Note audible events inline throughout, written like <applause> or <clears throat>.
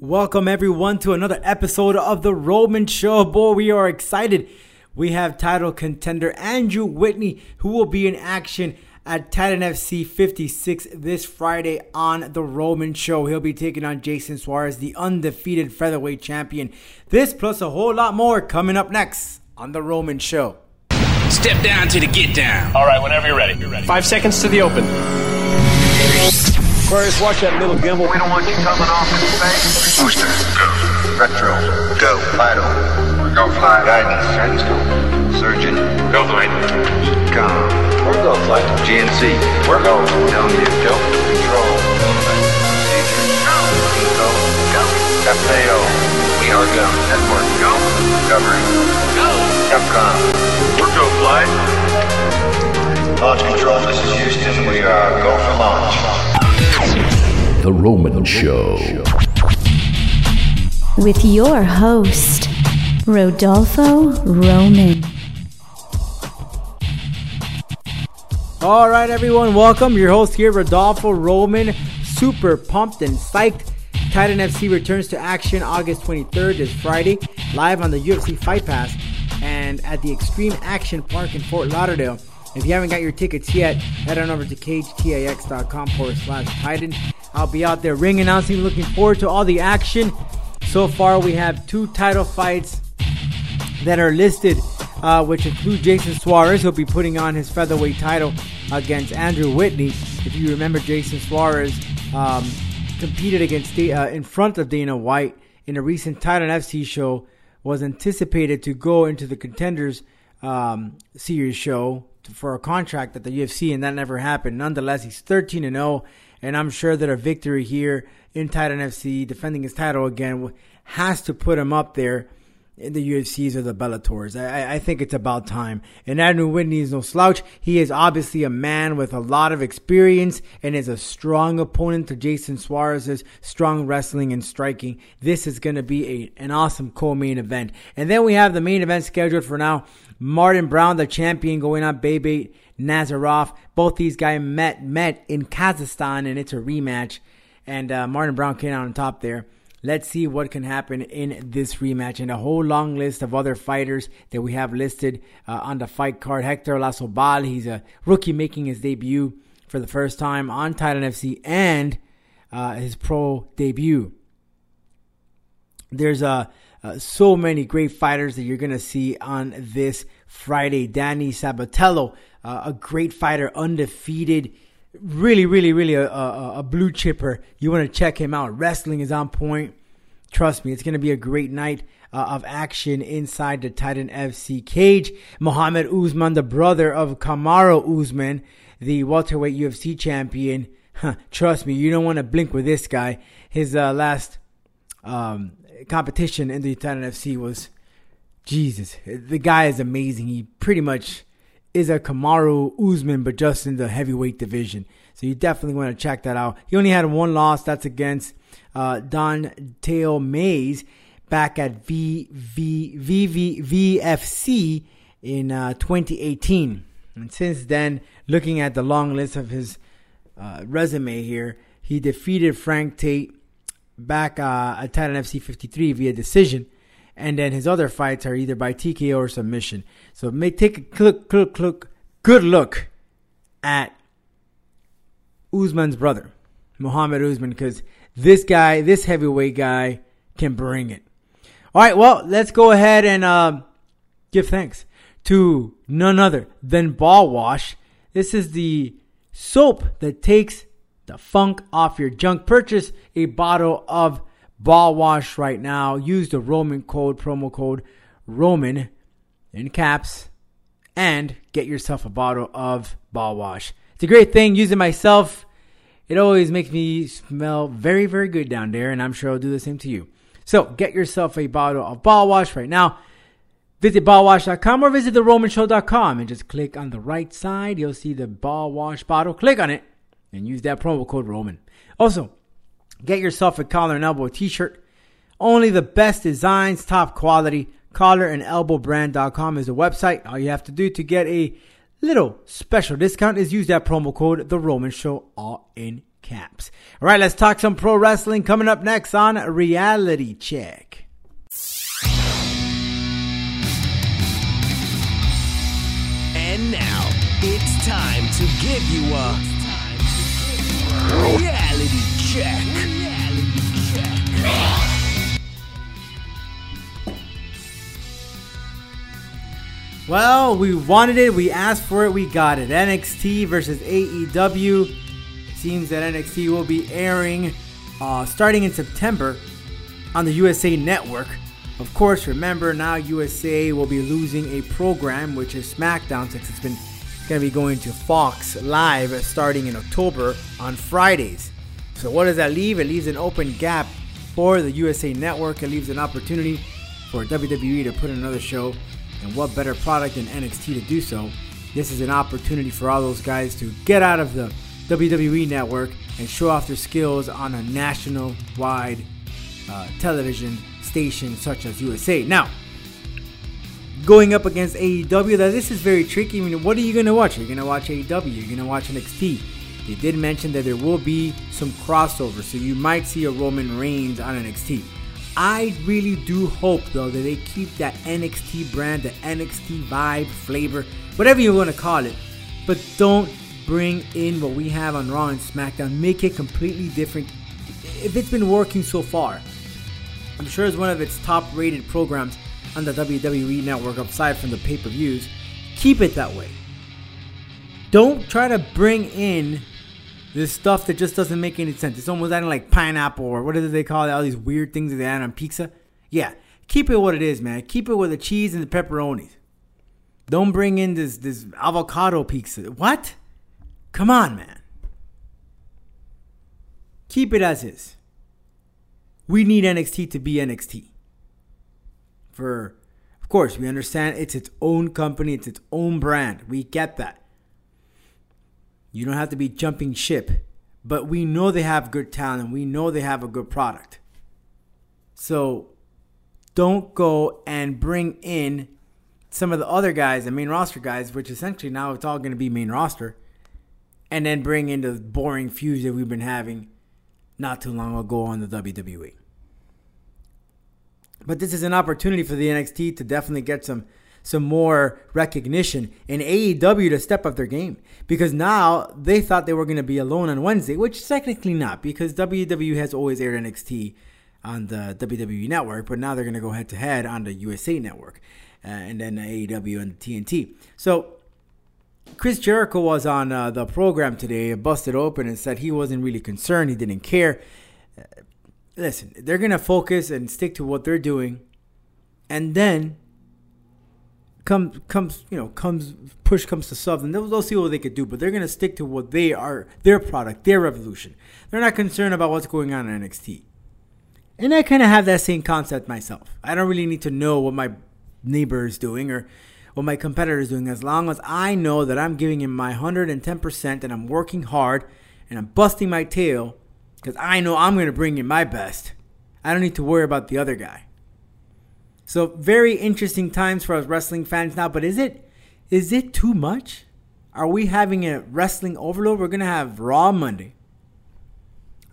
Welcome everyone to another episode of the Roman Show. Boy, we are excited. We have title contender Andrew Whitney, who will be in action at Titan FC 56 this Friday on the Roman Show. He'll be taking on Jason Soares, the undefeated featherweight champion. This plus a whole lot more coming up next on the Roman Show. Step down to the get down. All right, whenever you're ready. You're ready. Five seconds to the open. Aquarius, watch that little gimbal. We don't want you coming off in space. Booster, go. Retro, go. Vital, we're go fly. Guidance, guidance, go. Surgeon, Go flight. EECOM, We're go flight. GNC, We're go. TELMU, go. Control, procedure, go. Go, go. FAO, we are go. Network, go. Discovery, Go. Capcom. We're go flight. Launch control, this is Houston. We are go for launch. The Roman Show. with your host, Rodolfo Roman. All right, everyone, welcome. Your host here, Rodolfo Roman. Super pumped and psyched. Titan FC returns to action August 23rd, this Friday, live on the UFC Fight Pass and at the Xtreme Action Park in Fort Lauderdale. If you haven't got your tickets yet, head on over to cagetix.com forward slash Titan. I'll be out there ring announcing, looking forward to all the action. So far, we have two title fights that are listed, uh, which include Jason Soares. He'll be putting on his featherweight title against Andrew Whitney. If you remember, Jason Soares um, competed against Da- uh, in front of Dana White in a recent Titan FC show. Was anticipated to go into the contenders um, series show for a contract at the UFC, and that never happened. Nonetheless, he's 13 and 0, and I'm sure that a victory here in Titan FC, defending his title again, has to put him up there in the UFCs or the Bellators. I, I think it's about time. And Andrew Whitney is no slouch. He is obviously a man with a lot of experience and is a strong opponent to Jason Soares's strong wrestling and striking. This is going to be a, an awesome co-main event. And then we have the main event scheduled for now. Martin Brown, the champion, going on Beibit Nazarov. Both these guys met met in Kazakhstan, and it's a rematch. And uh, Martin Brown came out on top there. Let's see what can happen in this rematch and a whole long list of other fighters that we have listed uh, on the fight card. Hector Lasobal, he's a rookie making his debut for the first time on Titan FC and uh, his pro debut. There's uh, uh, so many great fighters that you're going to see on this Friday. Danny Sabatello, uh, a great fighter, undefeated really, really, really a, a, a blue chipper. You want to check him out. Wrestling is on point. Trust me, it's going to be a great night uh, of action inside the Titan FC cage. Mohammed Usman, the brother of Kamaru Usman, the welterweight UFC champion. Huh, <laughs> trust me, you don't want to blink with this guy. His uh, last um, competition in the Titan FC was Jesus. The guy is amazing. He pretty much is a Kamaru Usman, but just in the heavyweight division. So you definitely want to check that out. He only had one loss. That's against uh, Don'Tale Mayes back at v, v, v, VFC in uh, 2018. And since then, looking at the long list of his uh, resume here, he defeated Frank Tate back uh, at Titan FC 53 via decision and then his other fights are either by TKO or submission. So may take a look, look, look, good look at Usman's brother, Muhammad Usman, because this guy, this heavyweight guy, can bring it. All right, well, let's go ahead and uh, give thanks to none other than Ball Wash. This is the soap that takes the funk off your junk. Purchase a bottle of Ball Wash right now. Use the Roman code, promo code Roman in caps, and get yourself a bottle of Ball Wash. It's a great thing. Use it myself. It always makes me smell very, very good down there, and I'm sure I'll do the same to you. So get yourself a bottle of Ball Wash right now. Visit ballwash.com or visit theromanshow.com and just click on the right side. You'll see the Ball Wash bottle. Click on it and use that promo code Roman. Also, get yourself a collar and elbow t-shirt. Only the best designs, top quality. Collar and elbow brand.com is the website. All you have to do to get a little special discount is use that promo code The Roman Show all in caps. All right, let's talk some pro wrestling coming up next on Reality Check. And now it's time to give you a reality check. Well, we wanted it, we asked for it, we got it. NXT versus AEW. Seems that NXT will be airing uh, starting in September on the USA Network. Of course, remember now USA will be losing a program, which is SmackDown, since it's been going to be going to Fox Live starting in October on Fridays. So, what does that leave? It leaves an open gap for the USA Network. It leaves an opportunity for WWE to put another show. And what better product than NXT to do so? This is an opportunity for all those guys to get out of the WWE Network and show off their skills on a national wide uh, television station such as USA. Now, going up against AEW, that this is very tricky. I mean, what are you going to watch? You're going to watch AEW. You're going to watch NXT. They did mention that there will be some crossover, so you might see a Roman Reigns on NXT. I really do hope, though, that they keep that NXT brand, the NXT vibe, flavor, whatever you want to call it, but don't bring in what we have on Raw and SmackDown. Make it completely different. If it's been working so far, I'm sure it's one of its top rated programs on the WWE network, aside from the pay per views. Keep it that way. Don't try to bring in this stuff that just doesn't make any sense. It's almost adding like pineapple or what do they call it? All these weird things that they add on pizza. Yeah, keep it what it is, man. Keep it with the cheese and the pepperonis. Don't bring in this this avocado pizza. What? Come on, man. Keep it as is. We need NXT to be NXT. For, of course, we understand it's its own company, it's its own brand. We get that. You don't have to be jumping ship, but we know they have good talent. We know they have a good product. So don't go and bring in some of the other guys, the main roster guys, which essentially now it's all going to be main roster, and then bring in the boring feuds that we've been having not too long ago on the WWE. But this is an opportunity for the NXT to definitely get some some more recognition and AEW to step up their game because now they thought they were going to be alone on Wednesday, which technically not because WWE has always aired NXT on the WWE network, but now they're going to go head to head on the USA network uh, and then AEW and TNT. So Chris Jericho was on uh, the program today, busted open, and said he wasn't really concerned. He didn't care. Uh, listen, they're gonna focus and stick to what they're doing, and then comes comes you know comes push comes to shove, and they'll, they'll see what they could do. But they're gonna stick to what they are, their product, their revolution. They're not concerned about what's going on in NXT. And I kind of have that same concept myself. I don't really need to know what my neighbor is doing or what my competitor is doing as long as I know that I'm giving him my 110% and I'm working hard and I'm busting my tail because I know I'm going to bring in my best. I don't need to worry about the other guy. So very interesting times for us wrestling fans now, but is it is it too much? Are we having a wrestling overload? We're going to have Raw Monday.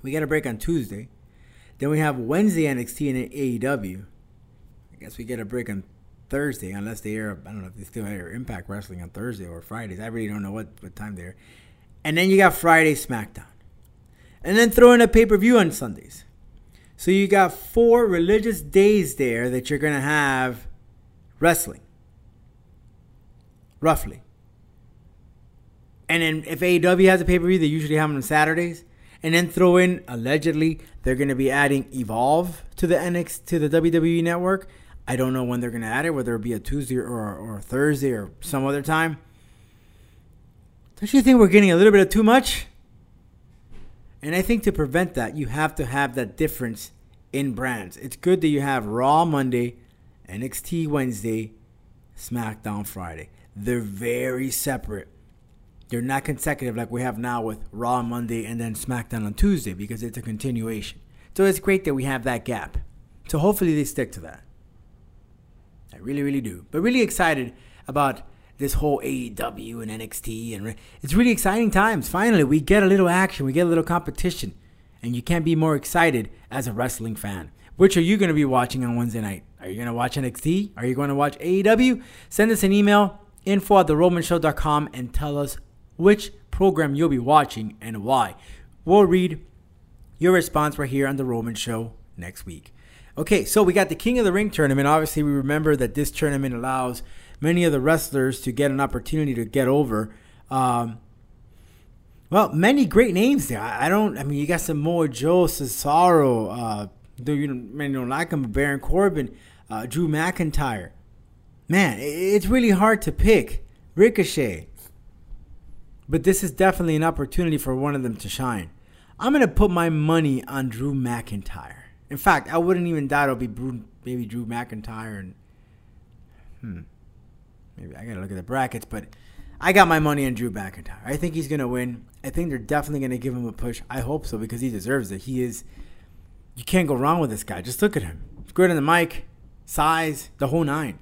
We got a break on Tuesday. Then we have Wednesday NXT and AEW. I guess we get a break on Thursday, unless they air. I don't know if they still air Impact Wrestling on Thursday or Fridays. I really don't know what, what time they're. And then you got Friday SmackDown, and then throw in a pay per view on Sundays. So you got four religious days there that you're gonna have wrestling, roughly. And then if AEW has a pay per view, they usually have them on Saturdays. And then throw in allegedly they're gonna be adding Evolve to the NX to the WWE network. I don't know when they're going to add it, whether it be a Tuesday or, or a Thursday or some other time. Don't you think we're getting a little bit of too much? And I think to prevent that, you have to have that difference in brands. It's good that you have Raw Monday, NXT Wednesday, SmackDown Friday. They're very separate. They're not consecutive like we have now with Raw Monday and then SmackDown on Tuesday because it's a continuation. So it's great that we have that gap. So hopefully they stick to that. I really, really do. But really excited about this whole AEW and NXT, and it's really exciting times. Finally, we get a little action, we get a little competition, and you can't be more excited as a wrestling fan. Which are you going to be watching on Wednesday night? Are you going to watch NXT? Are you going to watch AEW? Send us an email, info at theromanshow.com, and tell us which program you'll be watching and why. We'll read your response right here on The Roman Show next week. Okay, so we got the King of the Ring tournament. Obviously, we remember that this tournament allows many of the wrestlers to get an opportunity to get over. Um, well, many great names there. I, don't. I mean, you got Samoa Joe, Cesaro. Uh, you many don't like him, Baron Corbin, uh, Drew McIntyre. Man, it's really hard to pick. Ricochet. But this is definitely an opportunity for one of them to shine. I'm gonna put my money on Drew McIntyre. In fact, I wouldn't even doubt it'll be Drew, maybe Drew McIntyre and hmm, maybe I gotta look at the brackets, but I got my money on Drew McIntyre. I think he's gonna win. I think they're definitely gonna give him a push. I hope so because he deserves it. He is. You can't go wrong with this guy. Just look at him. He's good on the mic, size, the whole nine.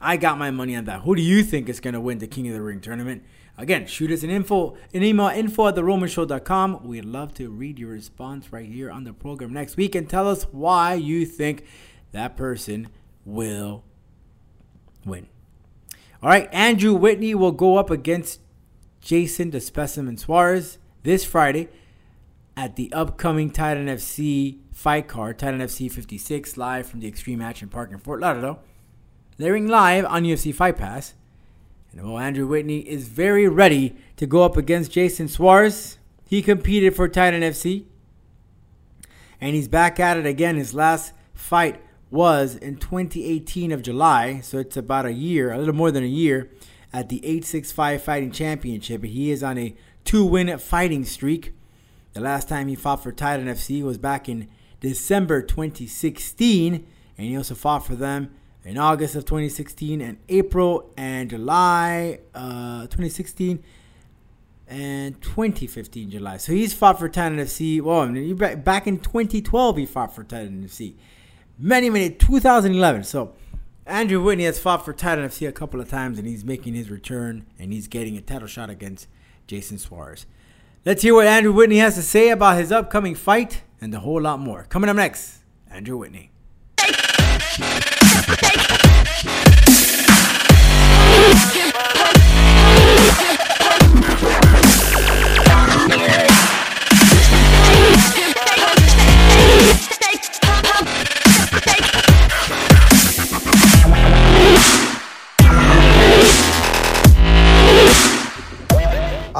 I got my money on that. Who do you think is gonna win the King of the Ring tournament? Again, shoot us an info, an email, info at theromanshow.com. We'd love to read your response right here on the program next week and tell us why you think that person will win. All right, Andrew Whitney will go up against Jason the Specimen Soares this Friday at the upcoming Titan FC fight card, Titan FC 56, live from the Xtreme Action Park in Fort Lauderdale. They're live on UFC Fight Pass. And while Andrew Whitney is very ready to go up against Jason Soares, he competed for Titan FC. And he's back at it again. His last fight was in 2018 of July, so it's about a year, a little more than a year, at the 865 Fighting Championship. He is on a two win fighting streak. The last time he fought for Titan FC was back in December 2016, and he also fought for them in August of 2016 and April and July uh, 2016 and 2015 July. So he's fought for Titan FC. Well, back in 2012 he fought for Titan FC. Many, many 2011. So Andrew Whitney has fought for Titan FC a couple of times and he's making his return and he's getting a title shot against Jason Soares. Let's hear what Andrew Whitney has to say about his upcoming fight and a whole lot more. Coming up next, Andrew Whitney.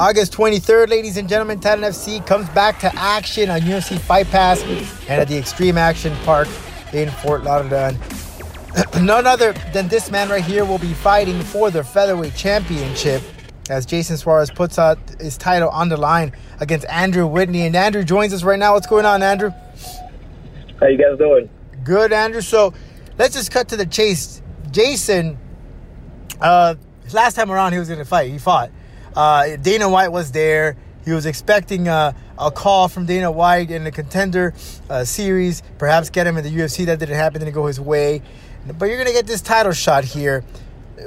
August 23rd, ladies and gentlemen, Titan FC comes back to action on UFC Fight Pass and at the Xtreme Action Park in Fort Lauderdale. <clears throat> None other than this man right here will be fighting for the featherweight championship as Jason Soares puts out his title on the line against Andrew Whitney. And Andrew joins us right now. What's going on, Andrew? How you guys doing? Good, Andrew. So let's just cut to the chase. Jason, uh, last time around he was in a fight. He fought. Uh, Dana White was there. He was expecting a, a call from Dana White in the contender uh, series, perhaps get him in the UFC. That didn't happen, didn't go his way. But you're going to get this title shot here.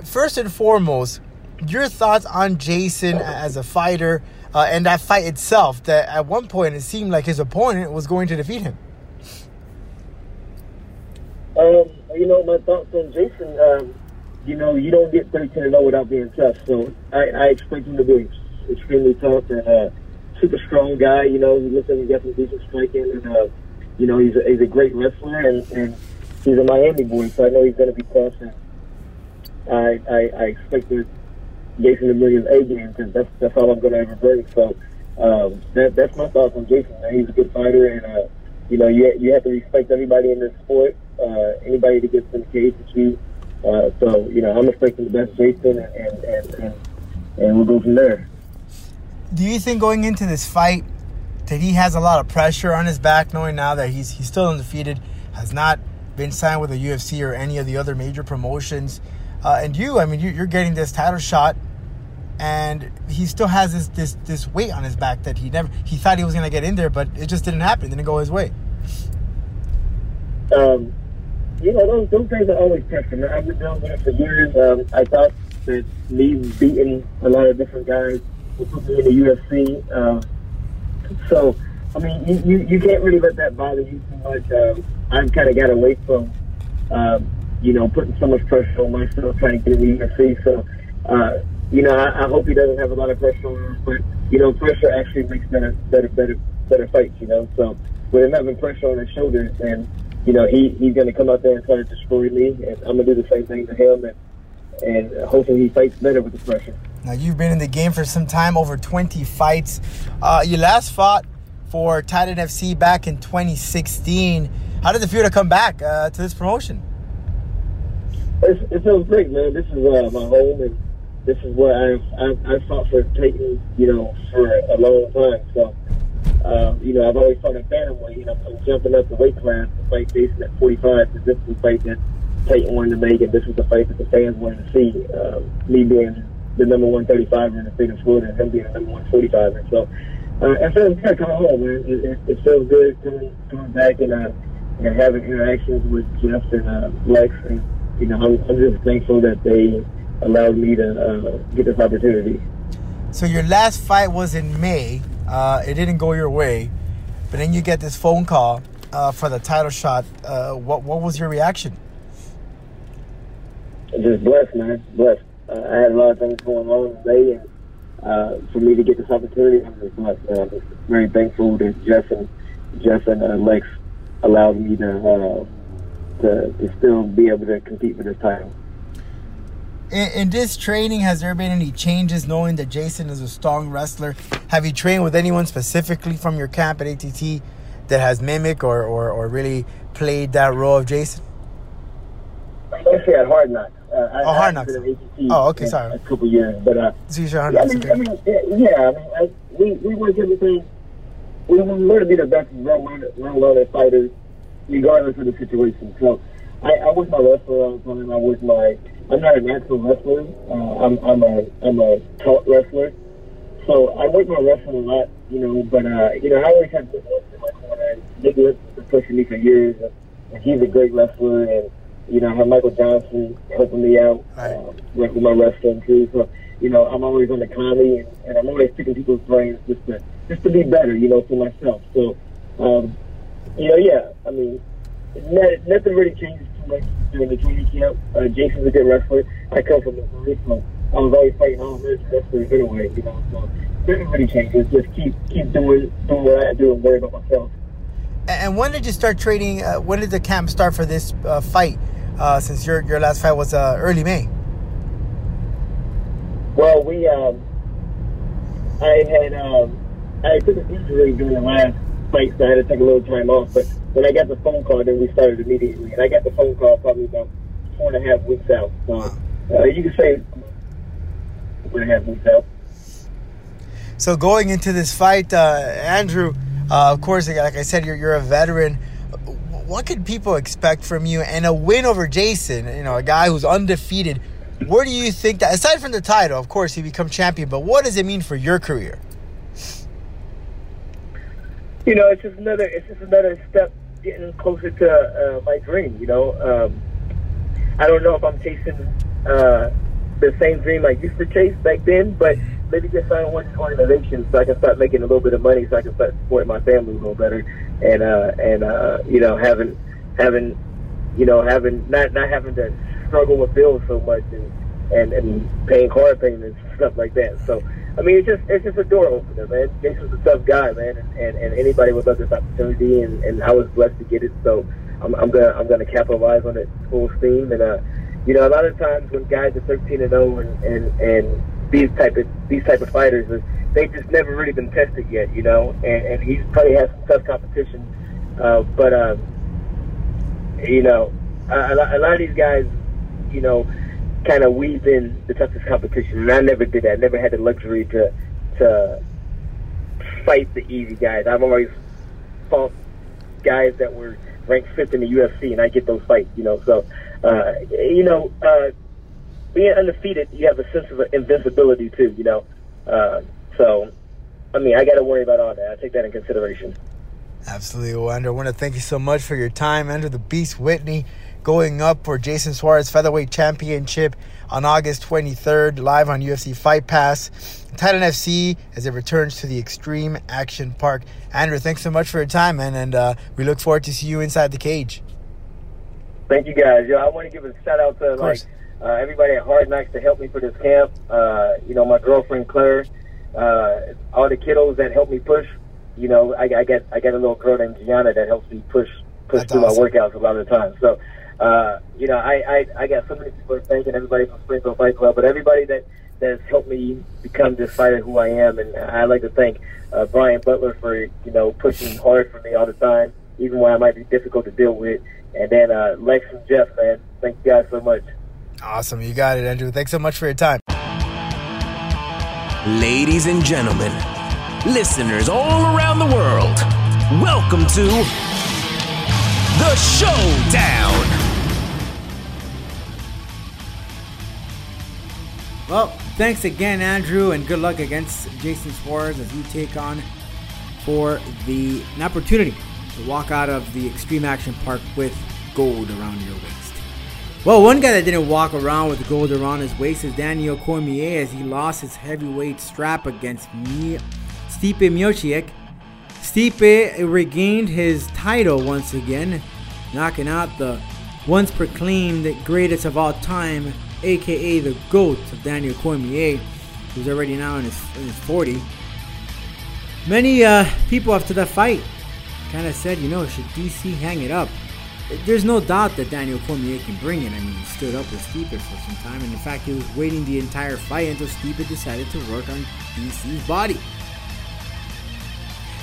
First and foremost, your thoughts on Jason as a fighter uh, and that fight itself, that at one point it seemed like his opponent was going to defeat him. Um, you know, my thoughts on Jason, um, you know, you don't get 13 and 0 without being tough. So I, I expect him to be extremely tough and uh, super strong guy. You know, he looks like he got some decent striking, and uh, you know, he's a, he's a great wrestler, and, and he's a Miami boy, so I know he's going to be tough. And I I, I expect to Jason to bring A game because that's that's all I'm going to ever bring. So um, that that's my thoughts on Jason. Man. He's a good fighter, and uh, you know, you you have to respect everybody in this sport. Uh, anybody that gets in the cage with you. Uh, so you know, I'm expecting the best Jason, and and, and, and and we'll go from there do you think going into this fight that he has a lot of pressure on his back, knowing now that he's he's still undefeated, has not been signed with the UFC or any of the other major promotions, uh, and you, I mean, you, you're getting this title shot, and he still has this this this weight on his back that he never he thought he was gonna get in there, but it just didn't happen. It didn't go his way. Um, you know, those those things are always testing. I've been doing it for years. Um, I thought that me beating a lot of different guys will put me in the UFC. Uh, so, I mean, you, you, you can't really let that bother you too much. Um, I've kind of got away from, um, you know, putting so much pressure on myself trying to get in the UFC. So, uh, you know, I, I hope he doesn't have a lot of pressure on him. But, you know, pressure actually makes better, better, better, better fights, you know. So, with him having pressure on his shoulders, then, you know, he, he's going to come out there and try to destroy me. And I'm going to do the same thing to him. And, and hopefully he fights better with the pressure. Now you've been in the game for some time, over 20 fights. Uh, you last fought for Titan FC back in 2016. How did it feel to come back uh, to this promotion? It's, it feels great, man. This is uh, my home, and this is where I've, I've, I've fought for Titan, you know, for a long time. So, uh, you know, I've always fought at bantamweight. You know, jumping up the weight class to fight Jason at 45 because this is the fight that Titan wanted to make, and this was the fight that the fans wanted to see. Um, me being the number 135 in the state of Florida and him being the number 145. And so uh, it feels good coming home, man. It, it, it feels good coming, coming back and, uh, and having interactions with Jeff and uh, Lex. And, you know, I'm, I'm just thankful that they allowed me to uh, get this opportunity. So your last fight was in May. Uh, it didn't go your way, but then you get this phone call uh, for the title shot. Uh, what what was your reaction? Just blessed, man. Blessed. Uh, I had a lot of things going on today, and uh, for me to get this opportunity, I'm just. Uh, very thankful that Jeff and Jeff and Lex allowed me to, to to still be able to compete for this title. In, in this training, has there been any changes knowing that Jason is a strong wrestler? Have you trained with anyone specifically from your camp at ATT that has mimicked or, or, or really played that role of Jason? Especially at Hard Knocks. Uh, I, Oh, Hard Knocks. been at ATT Oh, okay, sorry. A couple years, but uh, So you should yeah, I mean, I mean, yeah, I mean, I, we we work everything. We want to be the best well-rounded fighters, regardless of the situation. So, I, I work my wrestler all the time. I work my. I'm not a natural wrestler. Uh, I'm I'm a I'm a taught wrestler. So I work my wrestling a lot, you know. But uh, you know, I always have good ones in my corner. And Nicholas has been pushing me for years, and, he's a great wrestler. And you know, I have Michael Johnson helping me out Right. uh, with my wrestling too. So you know, I'm always on the comedy, and, and I'm always picking people's brains just to just to be better, you know, for myself. So, um, you know, yeah, I mean, nothing really changes during the training camp. Uh, Jason's a good wrestler. I come from the Missouri, so I was always fighting all American wrestlers anyway, you know. So nothing really changes. Just keep keep doing doing what I do and worry about myself. And when did you start training? Uh, when did the camp start for this uh, fight? Uh, since your your last fight was uh, early May. Well, we um, I had um, I took an injury during the last fight, so I had to take a little time off. But when I got the phone call, then we started immediately, and I got the phone call probably about four and a half weeks out. So uh, you can say four and a half weeks out. So going into this fight, uh, Andrew, uh, of course, like I said, you're you're a veteran. What could people expect from you? And a win over Jason, you know, a guy who's undefeated. Where do you think that, aside from the title, of course, he become champion, but what does it mean for your career? you know, it's just another it's just another step getting closer to uh, my dream. You know, um, I don't know if I'm chasing uh, the same dream I used to chase back then, but maybe just find one organization so I can start making a little bit of money, so I can start supporting my family a little better, and uh, and uh, you know having having you know having not not having to struggle with bills so much and and, and paying car payments and stuff like that. So I mean, it's just it's just a door opener, man. Jason's a tough guy, man, and, and, and anybody would love this opportunity, and, and I was blessed to get it. So I'm, I'm gonna I'm gonna capitalize on it full steam. And uh, you know, a lot of times when guys are 13 and 0 and and, and these type of these type of fighters, uh, they just never really been tested yet, you know. And, and he's probably has some tough competition, uh, but um, you know, a, a lot- a lot of these guys, you know, kind of weave in the toughest competition, and I never did that. I never had the luxury to to fight the easy guys. I've always fought guys that were ranked fifth in the UFC, and I get those fights. You know, so uh, you know, uh, being undefeated, you have a sense of invincibility too. You know, uh, so I mean, I got to worry about all that. I take that in consideration. Absolutely, Andrew. I want to thank you so much for your time, Andrew the Beast Whitney. Going up for Jason Soares Featherweight Championship on August 23rd, live on UFC Fight Pass. Titan FC as it returns to the Xtreme Action Park. Andrew, thanks so much for your time, man, and uh, we look forward to see you inside the cage. Thank you guys. Yo, I want to give a shout out to like uh, everybody at Hard Knocks to help me for this camp. Uh, you know, my girlfriend Claire, uh, all the kiddos that helped me push. You know, I, I got I got a little girl named Gianna that helps me push push That's through awesome. my workouts a lot of the time. So, uh, you know, I, I I got so many people thanking everybody from Springfield Fight Club, but everybody that that's helped me become this fighter who I am, and I like to thank uh, Brian Butler for you know pushing hard for me all the time, even when I might be difficult to deal with. And then uh, Lex and Jeff, man, thank you guys so much. Awesome, you got it, Andrew. Thanks so much for your time. Ladies and gentlemen, listeners all around the world, welcome to the Showdown. Well, thanks again, Andrew, and good luck against Jason Soares as you take on for the an opportunity to walk out of the Xtreme Action Park with gold around your waist. Well, one guy that didn't walk around with gold around his waist is Daniel Cormier as he lost his heavyweight strap against Mi- Stipe Miocic. Stipe regained his title once again, knocking out the once proclaimed greatest of all time, aka the GOAT of Daniel Cormier, who's already now in his, in his 40. Many uh, people after that fight kind of said, you know, should DC hang it up? There's no doubt that Daniel Cormier can bring it. I mean, he stood up with Stipe for some time, and in fact, he was waiting the entire fight until Stipe decided to work on DC's body.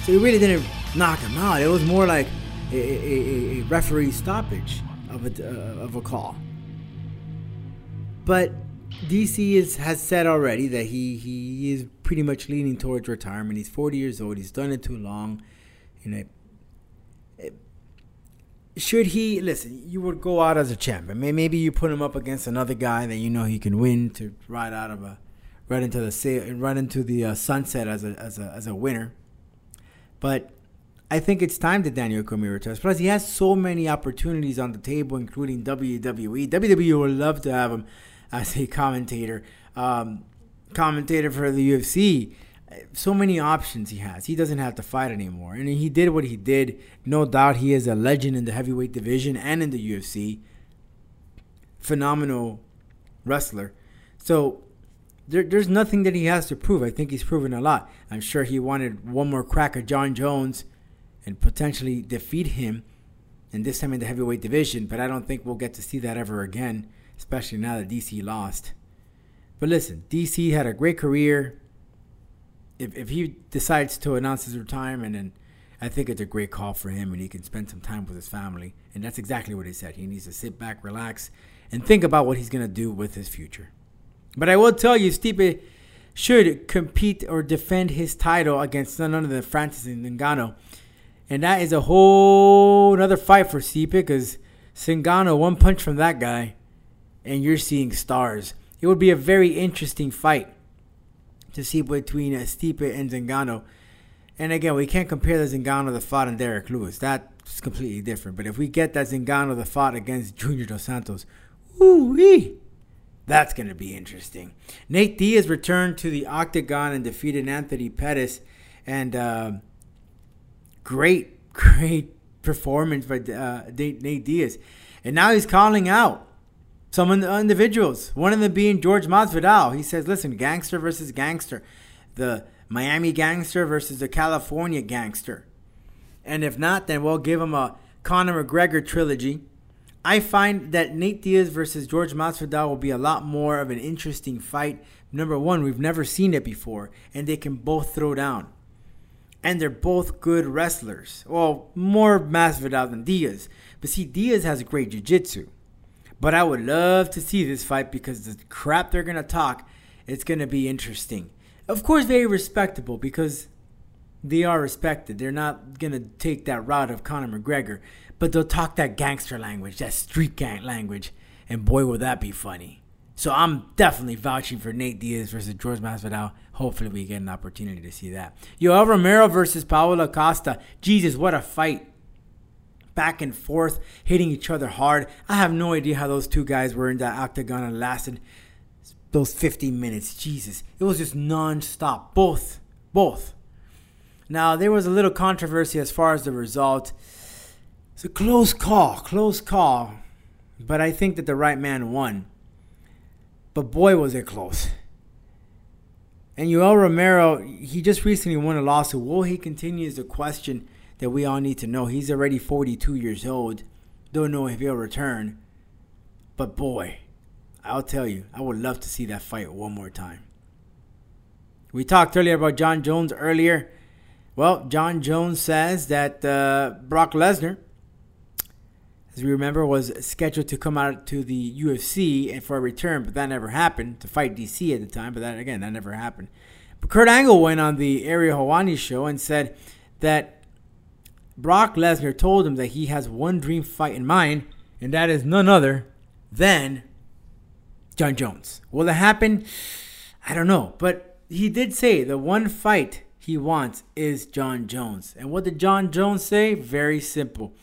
So he really didn't knock him out. It was more like a, a, a referee stoppage of a, uh, of a call. But DC is, has said already that he, he is pretty much leaning towards retirement. He's 40 years old. He's done it too long. You know, should he listen? You would go out as a champion. Maybe you put him up against another guy that you know he can win to ride out of a right into the right into the uh, sunset as a as a as a winner. But I think it's time that Daniel Cormier retires. Plus, he has so many opportunities on the table, including WWE. WWE would love to have him as a commentator, um, commentator for the UFC. So many options he has. He doesn't have to fight anymore, and he did what he did. No doubt, he is a legend in the heavyweight division and in the UFC. Phenomenal wrestler. So there, there's nothing that he has to prove. I think he's proven a lot. I'm sure he wanted one more crack at Jon Jones and potentially defeat him, and this time in the heavyweight division. But I don't think we'll get to see that ever again, especially now that DC lost. But listen, DC had a great career. If, if he decides to announce his retirement, and I think it's a great call for him, and he can spend some time with his family. And that's exactly what he said. He needs to sit back, relax, and think about what he's going to do with his future. But I will tell you, Stipe should compete or defend his title against none other than Francis Ngannou. And that is a whole another fight for Stipe because Ngannou, one punch from that guy, and you're seeing stars. It would be a very interesting fight to see between uh, Stipe and Ngannou. And again, we can't compare the Ngannou that fought in Derrick Lewis. That's completely different. But if we get that Ngannou that fought against Junior Dos Santos, ooh that's going to be interesting. Nate Diaz returned to the octagon and defeated Anthony Pettis. And uh, great, <laughs> great performance by uh, Nate Diaz. And now he's calling out some individuals. One of them being George Masvidal. He says, "Listen, gangster versus gangster, the Miami gangster versus the California gangster, and if not, then we'll give him a Conor McGregor trilogy." I find that Nate Diaz versus George Masvidal will be a lot more of an interesting fight. Number one, we've never seen it before, and they can both throw down. And they're both good wrestlers. Well, more Masvidal than Diaz. But see, Diaz has great jiu-jitsu. But I would love to see this fight because the crap they're going to talk, it's going to be interesting. Of course, very respectable because they are respected. They're not going to take that route of Conor McGregor, but they'll talk that gangster language, that street gang language, and boy, will that be funny. So I'm definitely vouching for Nate Diaz versus George Masvidal. Hopefully, we get an opportunity to see that. Yoel Romero versus Paulo Costa. Jesus, what a fight! Back and forth, hitting each other hard. I have no idea how those two guys were in that octagon and lasted those 50 minutes. Jesus. It was just non stop. Both. Both. Now, there was a little controversy as far as the result. It's a close call. Close call. But I think that the right man won. But boy, was it close. And Yoel Romero, he just recently won a lawsuit. Will he continue is question that we all need to know. He's already 42 years old. Don't know if he'll return. But boy, I'll tell you, I would love to see that fight one more time. We talked earlier about Jon Jones earlier. Well, Jon Jones says that uh, Brock Lesnar, as we remember, was scheduled to come out to the UFC and for a return, but that never happened to fight DC at the time. But that again, that never happened. But Kurt Angle went on the Ariel Helwani show and said that Brock Lesnar told him that he has one dream fight in mind, and that is none other than Jon Jones. Will it happen? I don't know, but he did say the one fight he wants is Jon Jones. And what did Jon Jones say? Very simple.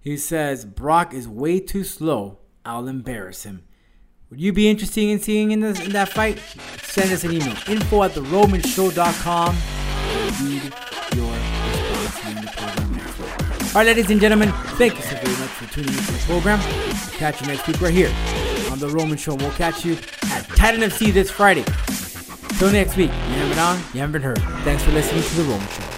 He says, Brock is way too slow. I'll embarrass him. Would you be interested in seeing in, this, in that fight? Send us an email. Info at theromanshow.com. Read All right, ladies and gentlemen, thank you so very much for tuning into the program. Catch you next week right here on The Roman Show. We'll catch you at Titan FC this Friday. Till next week, you haven't been on, you haven't been heard. Thanks for listening to The Roman Show.